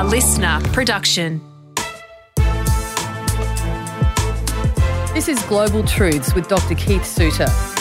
a listener production. This is Global Truths with Dr. Keith Suter.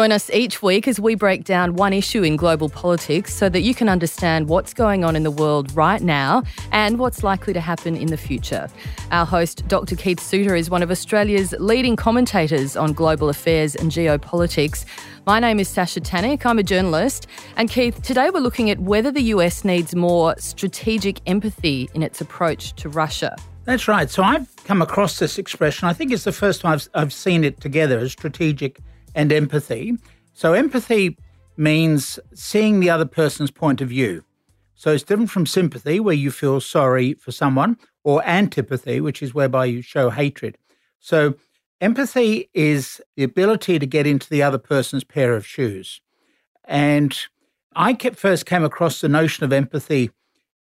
Join us each week as we break down one issue in global politics so that you can understand what's going on in the world right now and what's likely to happen in the future. Our host, Dr. Keith Suter, is one of Australia's leading commentators on global affairs and geopolitics. My name is Sasha Tanik. I'm a journalist. And Keith, today we're looking at whether the US needs more strategic empathy in its approach to Russia. That's right. So I've come across this expression. I think it's the first time I've, I've seen it together as strategic and empathy. So, empathy means seeing the other person's point of view. So, it's different from sympathy, where you feel sorry for someone, or antipathy, which is whereby you show hatred. So, empathy is the ability to get into the other person's pair of shoes. And I first came across the notion of empathy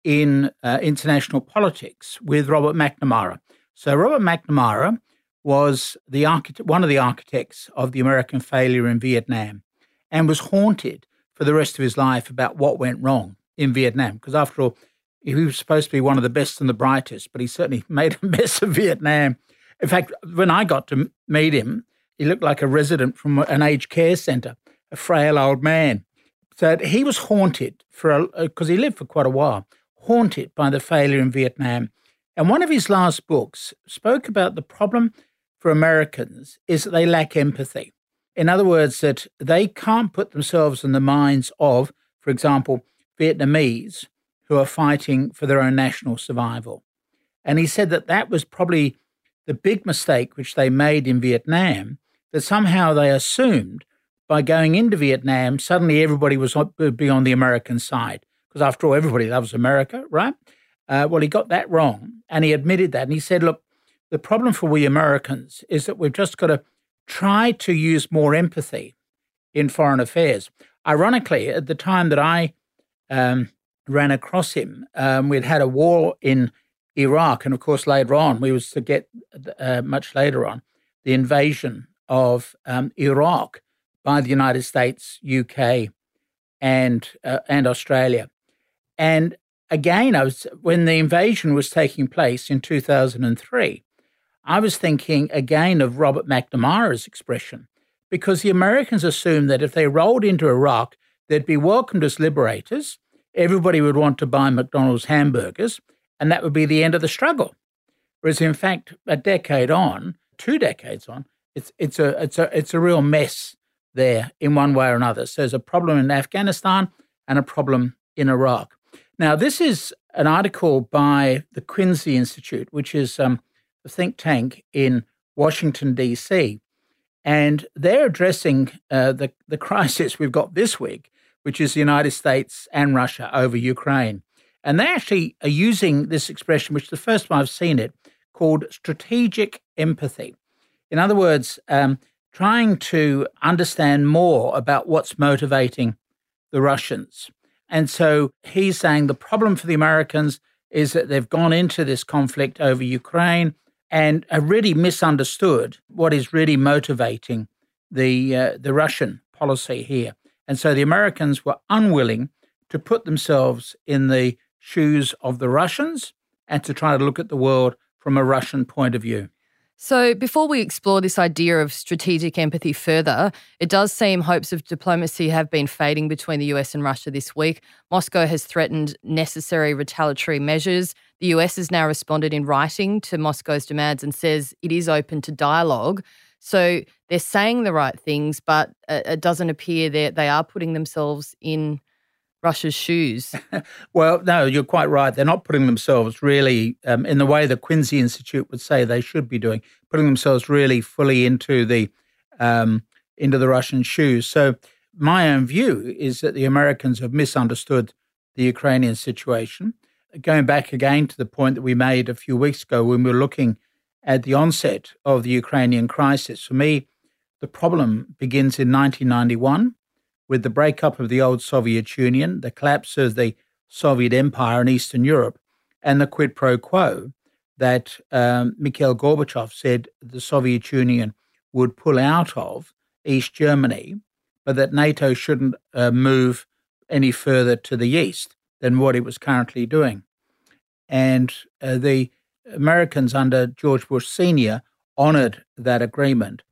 in uh, international politics with Robert McNamara. So, Robert McNamara was the architect, one of the architects of the American failure in Vietnam, and was haunted for the rest of his life about what went wrong in Vietnam. Because after all, he was supposed to be one of the best and the brightest, but he certainly made a mess of Vietnam. In fact, when I got to meet him, he looked like a resident from an aged care centre, a frail old man. So he was haunted for because uh, he lived for quite a while, haunted by the failure in Vietnam. And one of his last books spoke about the problem for Americans is that they lack empathy. In other words, that they can't put themselves in the minds of, for example, Vietnamese who are fighting for their own national survival. And he said that that was probably the big mistake which they made in Vietnam, that somehow they assumed by going into Vietnam, suddenly everybody was be on the American side. Because after all, everybody loves America, right? Uh, well, he got that wrong. And he admitted that. And he said, look, the problem for we Americans is that we've just got to try to use more empathy in foreign affairs. Ironically, at the time that I um, ran across him, um, we'd had a war in Iraq, and of course, later on, we was to get uh, much later on the invasion of um, Iraq by the United States, UK, and uh, and Australia. And again, I was when the invasion was taking place in 2003. I was thinking again of Robert McNamara's expression, because the Americans assumed that if they rolled into Iraq, they'd be welcomed as liberators. Everybody would want to buy McDonald's hamburgers, and that would be the end of the struggle. Whereas, in fact, a decade on, two decades on, it's it's a it's a it's a real mess there in one way or another. So there's a problem in Afghanistan and a problem in Iraq. Now, this is an article by the Quincy Institute, which is um, think tank in Washington, D.C. And they're addressing uh, the, the crisis we've got this week, which is the United States and Russia over Ukraine. And they actually are using this expression, which is the first time I've seen it, called strategic empathy. In other words, um, trying to understand more about what's motivating the Russians. And so he's saying the problem for the Americans is that they've gone into this conflict over Ukraine and really misunderstood what is really motivating the uh, the Russian policy here. And so the Americans were unwilling to put themselves in the shoes of the Russians and to try to look at the world from a Russian point of view. So, before we explore this idea of strategic empathy further, it does seem hopes of diplomacy have been fading between the US and Russia this week. Moscow has threatened necessary retaliatory measures. The US has now responded in writing to Moscow's demands and says it is open to dialogue. So, they're saying the right things, but uh, it doesn't appear that they are putting themselves in Russia's shoes? well, no, you're quite right. They're not putting themselves really um, in the way the Quincy Institute would say they should be doing, putting themselves really fully into the um, into the Russian shoes. So my own view is that the Americans have misunderstood the Ukrainian situation. Going back again to the point that we made a few weeks ago when we were looking at the onset of the Ukrainian crisis, for me, the problem begins in 1991 with the breakup of the old Soviet Union, the collapse of the Soviet Empire in Eastern Europe, and the quid pro quo that um, Mikhail Gorbachev said the Soviet Union would pull out of East Germany, but that NATO shouldn't uh, move any further to the east than what it was currently doing. And uh, the Americans under George Bush Sr. honored that agreement,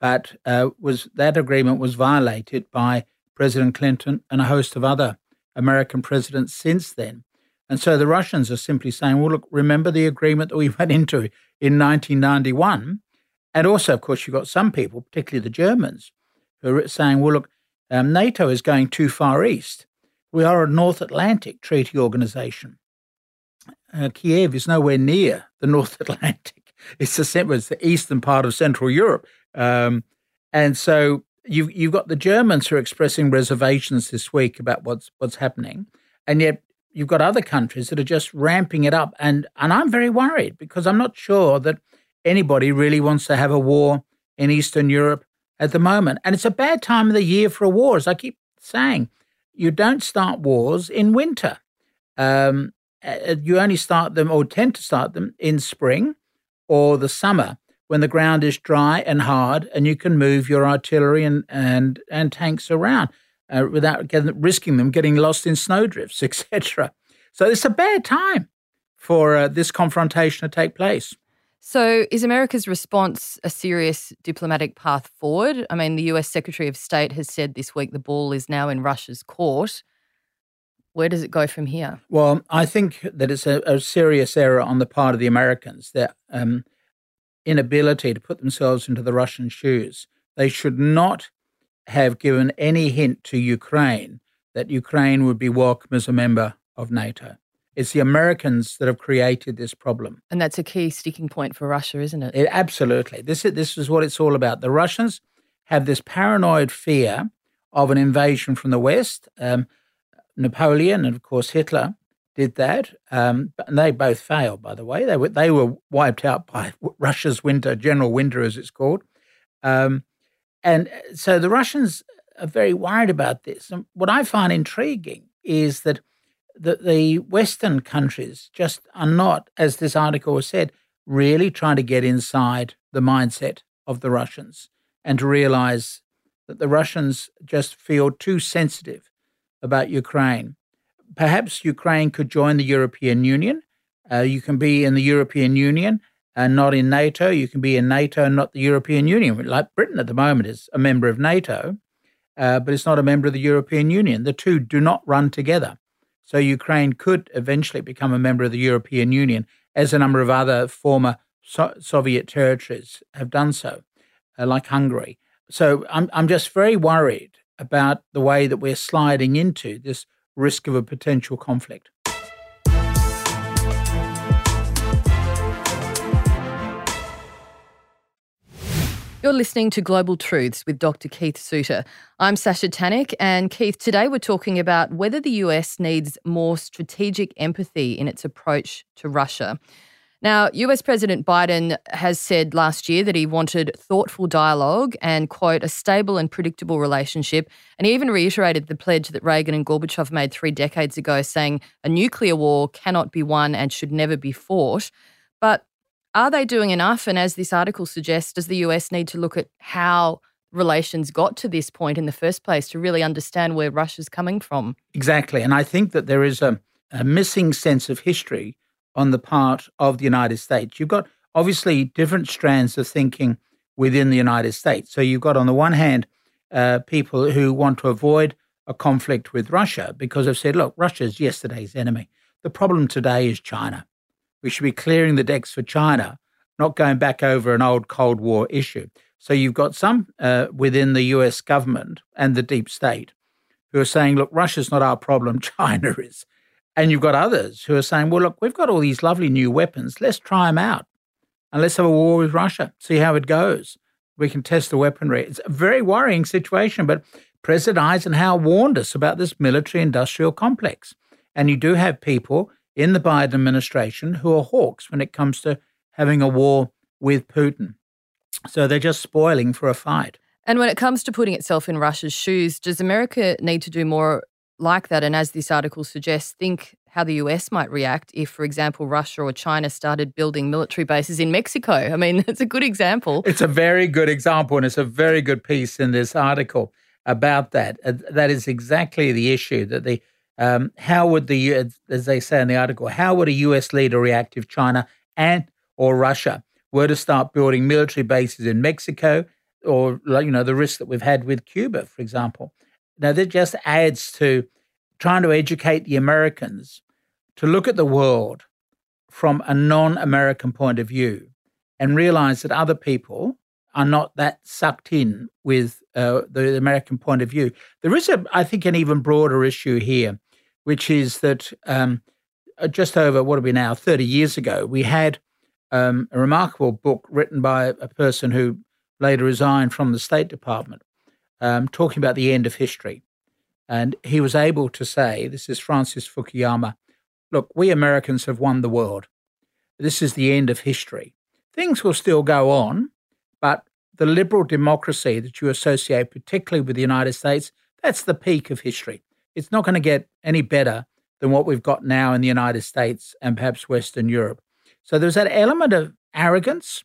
but uh, was that agreement was violated by President Clinton and a host of other American presidents since then. And so the Russians are simply saying, well, look, remember the agreement that we went into in 1991? And also, of course, you've got some people, particularly the Germans, who are saying, well, look, um, NATO is going too far east. We are a North Atlantic treaty organization. Uh, Kiev is nowhere near the North Atlantic. It's the, it's the eastern part of Central Europe. Um, and so you've, you've got the Germans who are expressing reservations this week about what's, what's happening. And yet you've got other countries that are just ramping it up. And, and I'm very worried because I'm not sure that anybody really wants to have a war in Eastern Europe at the moment. And it's a bad time of the year for a war, as I keep saying. You don't start wars in winter. Um, uh, you only start them or tend to start them in spring or the summer when the ground is dry and hard and you can move your artillery and, and, and tanks around uh, without getting, risking them getting lost in snowdrifts, etc. So it's a bad time for uh, this confrontation to take place. So, is America's response a serious diplomatic path forward? I mean, the US Secretary of State has said this week the ball is now in Russia's court. Where does it go from here? Well, I think that it's a, a serious error on the part of the Americans, that um, inability to put themselves into the Russian shoes. They should not have given any hint to Ukraine that Ukraine would be welcome as a member of NATO. It's the Americans that have created this problem. And that's a key sticking point for Russia, isn't it? it absolutely. This is, this is what it's all about. The Russians have this paranoid fear of an invasion from the West. Um, Napoleon and, of course, Hitler did that. Um, and they both failed, by the way. They were, they were wiped out by Russia's winter, general winter, as it's called. Um, and uh, so the Russians are very worried about this. And what I find intriguing is that that the Western countries just are not, as this article said, really trying to get inside the mindset of the Russians and to realize that the Russians just feel too sensitive about Ukraine. Perhaps Ukraine could join the European Union. Uh, you can be in the European Union and not in NATO. You can be in NATO and not the European Union. Like Britain at the moment is a member of NATO, uh, but it's not a member of the European Union. The two do not run together. So Ukraine could eventually become a member of the European Union, as a number of other former so- Soviet territories have done so, uh, like Hungary. So I'm, I'm just very worried about the way that we're sliding into this risk of a potential conflict. You're listening to Global Truths with Dr. Keith Suter. I'm Sasha Tanik, and Keith, today we're talking about whether the US needs more strategic empathy in its approach to Russia. Now, US President Biden has said last year that he wanted thoughtful dialogue and, quote, a stable and predictable relationship. And he even reiterated the pledge that Reagan and Gorbachev made three decades ago, saying a nuclear war cannot be won and should never be fought. But are they doing enough? And as this article suggests, does the US need to look at how relations got to this point in the first place to really understand where Russia's coming from? Exactly. And I think that there is a, a missing sense of history on the part of the United States. You've got obviously different strands of thinking within the United States. So you've got, on the one hand, uh, people who want to avoid a conflict with Russia because they've said, look, Russia's yesterday's enemy. The problem today is China. We should be clearing the decks for China, not going back over an old Cold War issue. So you've got some uh, within the US government and the deep state who are saying, look, Russia's not our problem, China is. And you've got others who are saying, well, look, we've got all these lovely new weapons. Let's try them out and let's have a war with Russia, see how it goes. We can test the weaponry. It's a very worrying situation, but President Eisenhower warned us about this military industrial complex. And you do have people in the Biden administration who are hawks when it comes to having a war with Putin. So they're just spoiling for a fight. And when it comes to putting itself in Russia's shoes, does America need to do more like that? And as this article suggests, think how the US might react if, for example, Russia or China started building military bases in Mexico. I mean, it's a good example. It's a very good example, and it's a very good piece in this article. about that. Uh, that is exactly the issue. That the um, how would the as they say in the article, how would a U.S. leader react if China and or Russia were to start building military bases in Mexico, or you know the risk that we've had with Cuba, for example? Now that just adds to trying to educate the Americans to look at the world from a non-American point of view and realize that other people are not that sucked in with uh, the American point of view. There is, a, I think, an even broader issue here, which is that um, uh, just over what are we now, 30 years ago, we had um, a remarkable book written by a person who later resigned from the State Department, um, talking about the end of history. And he was able to say, this is Francis Fukuyama, look, we Americans have won the world. This is the end of history. Things will still go on, but the liberal democracy that you associate, particularly with the United States, that's the peak of history. It's not going to get any better than what we've got now in the United States and perhaps Western Europe. So there's that element of arrogance,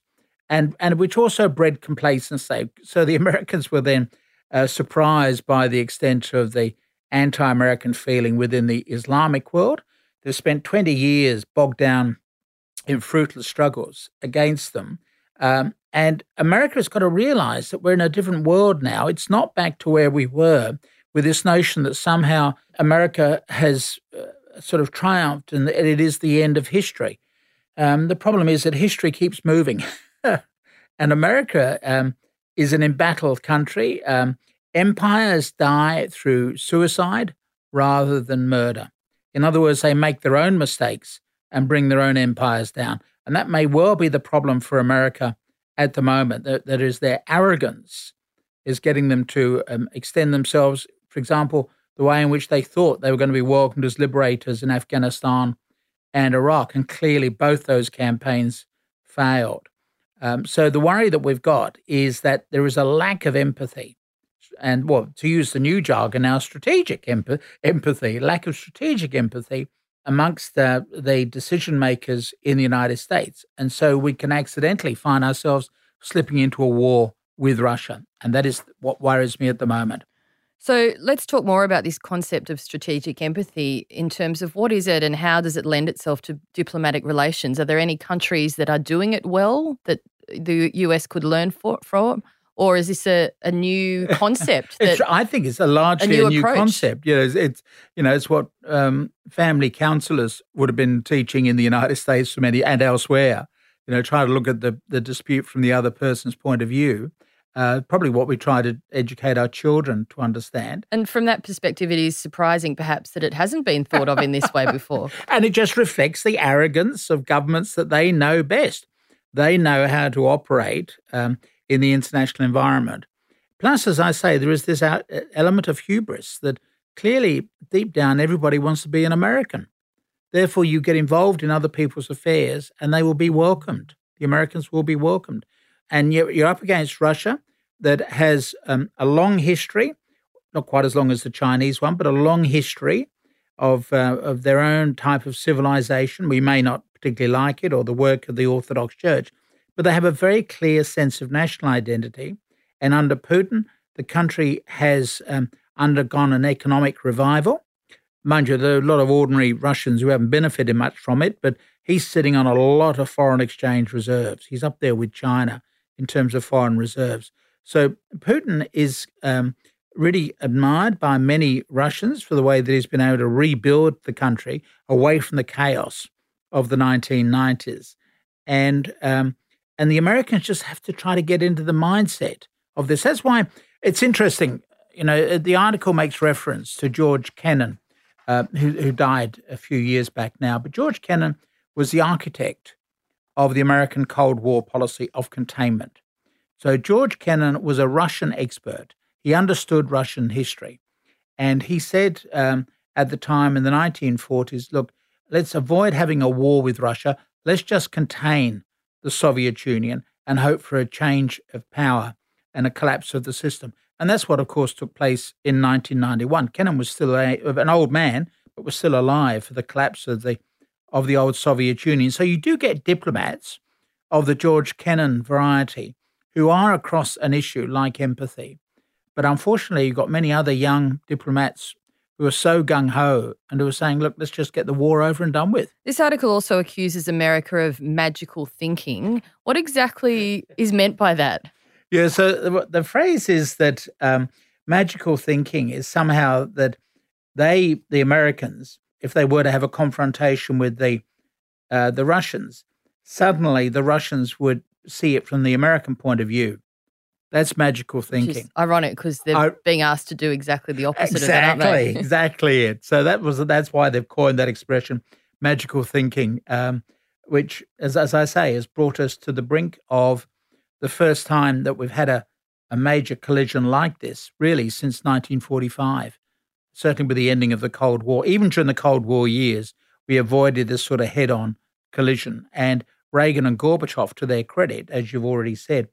and and which also bred complacency. So the Americans were then uh, surprised by the extent of the anti-American feeling within the Islamic world. They've spent 20 years bogged down in fruitless struggles against them, um, and America has got to realize that we're in a different world now. It's not back to where we were with this notion that somehow America has uh, sort of triumphed and it is the end of history. Um, the problem is that history keeps moving. and America um, is an embattled country. Um, empires die through suicide rather than murder. In other words, they make their own mistakes and bring their own empires down. And that may well be the problem for America at the moment. That, that is, their arrogance is getting them to um, extend themselves. For example, the way in which they thought they were going to be welcomed as liberators in Afghanistan and Iraq. And clearly, both those campaigns failed. Um, so the worry that we've got is that there is a lack of empathy. And well, to use the new jargon now, strategic empathy, lack of strategic empathy amongst the decision makers in the United States. And so we can accidentally find ourselves slipping into a war with Russia. And that is what worries me at the moment. So let's talk more about this concept of strategic empathy in terms of what is it and how does it lend itself to diplomatic relations? Are there any countries that are doing it well that the US could learn for, from? Or is this a, a new concept? That, I think it's a largely a new, a new concept. You know, it's, it's, you know it's what um, family counselors would have been teaching in the United States for many and elsewhere. You know, try to look at the the dispute from the other person's point of view uh, probably what we try to educate our children to understand. And from that perspective, it is surprising perhaps that it hasn't been thought of in this way before. and it just reflects the arrogance of governments that they know best. They know how to operate um, in the international environment. Plus, as I say, there is this element of hubris that clearly, deep down, everybody wants to be an American. Therefore, you get involved in other people's affairs and they will be welcomed. The Americans will be welcomed. And you're, up against Russia, that has um, a long history, not quite as long as the Chinese one, but a long history of uh, of their own type of civilization. We may not particularly like it or the work of the Orthodox Church, but they have a very clear sense of national identity. And under Putin, the country has um, undergone an economic revival. Mind you, there are a lot of ordinary Russians who haven't benefited much from it, but he's sitting on a lot of foreign exchange reserves. He's up there with China in terms of foreign reserves. So Putin is um, really admired by many Russians for the way that he's been able to rebuild the country away from the chaos of the 1990s, and um, and the Americans just have to try to get into the mindset of this. That's why it's interesting. You know, the article makes reference to George Kennan, uh, who, who died a few years back now. But George Kennan was the architect of the American Cold War policy of containment. So George Kennan was a Russian expert. He understood Russian history. And he said um, at the time in the 1940s look, let's avoid having a war with Russia. Let's just contain the Soviet Union and hope for a change of power and a collapse of the system. And that's what, of course, took place in 1991. Kennan was still a, an old man, but was still alive for the collapse of the of the old Soviet Union. So you do get diplomats of the George Kennan variety who are across an issue like empathy. But unfortunately, you've got many other young diplomats who are so gung ho and who are saying, look, let's just get the war over and done with. This article also accuses America of magical thinking. What exactly is meant by that? Yeah, so the, the phrase is that um, magical thinking is somehow that they, the Americans, if they were to have a confrontation with the uh, the Russians, suddenly the Russians would see it from the American point of view. That's magical thinking. It's ironic because they're I, being asked to do exactly the opposite exactly, of that, exactly it. So that was that's why they've coined that expression, magical thinking, um, which, as as I say, has brought us to the brink of the first time that we've had a a major collision like this, really, since 1945. Certainly, with the ending of the Cold War, even during the Cold War years, we avoided this sort of head-on collision. And Reagan and Gorbachev, to their credit, as you've already said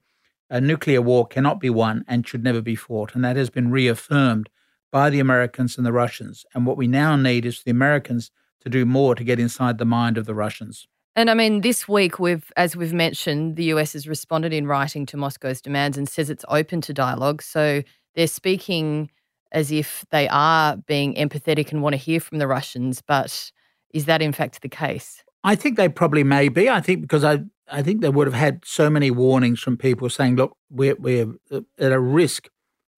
a nuclear war cannot be won and should never be fought. And that has been reaffirmed by the Americans and the Russians. And what we now need is for the Americans to do more to get inside the mind of the Russians. And I mean, this week, we've, as we've mentioned, the US has responded in writing to Moscow's demands and says it's open to dialogue. So they're speaking as if they are being empathetic and want to hear from the Russians. But is that in fact the case? I think they probably may be. I think because I I think they would have had so many warnings from people saying, look, we're, we're uh, at a risk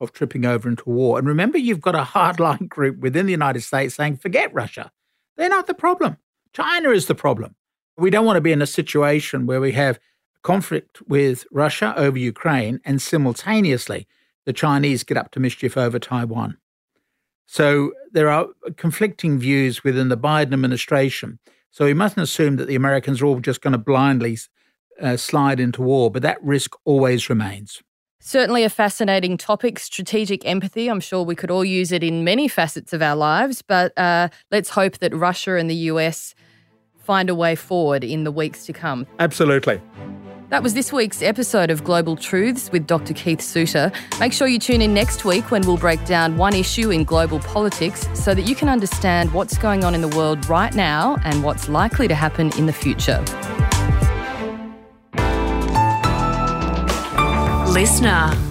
of tripping over into war. And remember, you've got a hardline group within the United States saying, forget Russia. They're not the problem. China is the problem. We don't want to be in a situation where we have conflict with Russia over Ukraine and simultaneously the Chinese get up to mischief over Taiwan. So there are conflicting views within the Biden administration. So we mustn't assume that the Americans are all just going to blindly uh, slide into war, but that risk always remains. Certainly a fascinating topic, strategic empathy. I'm sure we could all use it in many facets of our lives, but uh, let's hope that Russia and the US find a way forward in the weeks to come. Absolutely. That was this week's episode of Global Truths with Dr. Keith Suter. Make sure you tune in next week when we'll break down one issue in global politics so that you can understand what's going on in the world right now and what's likely to happen in the future. Listener.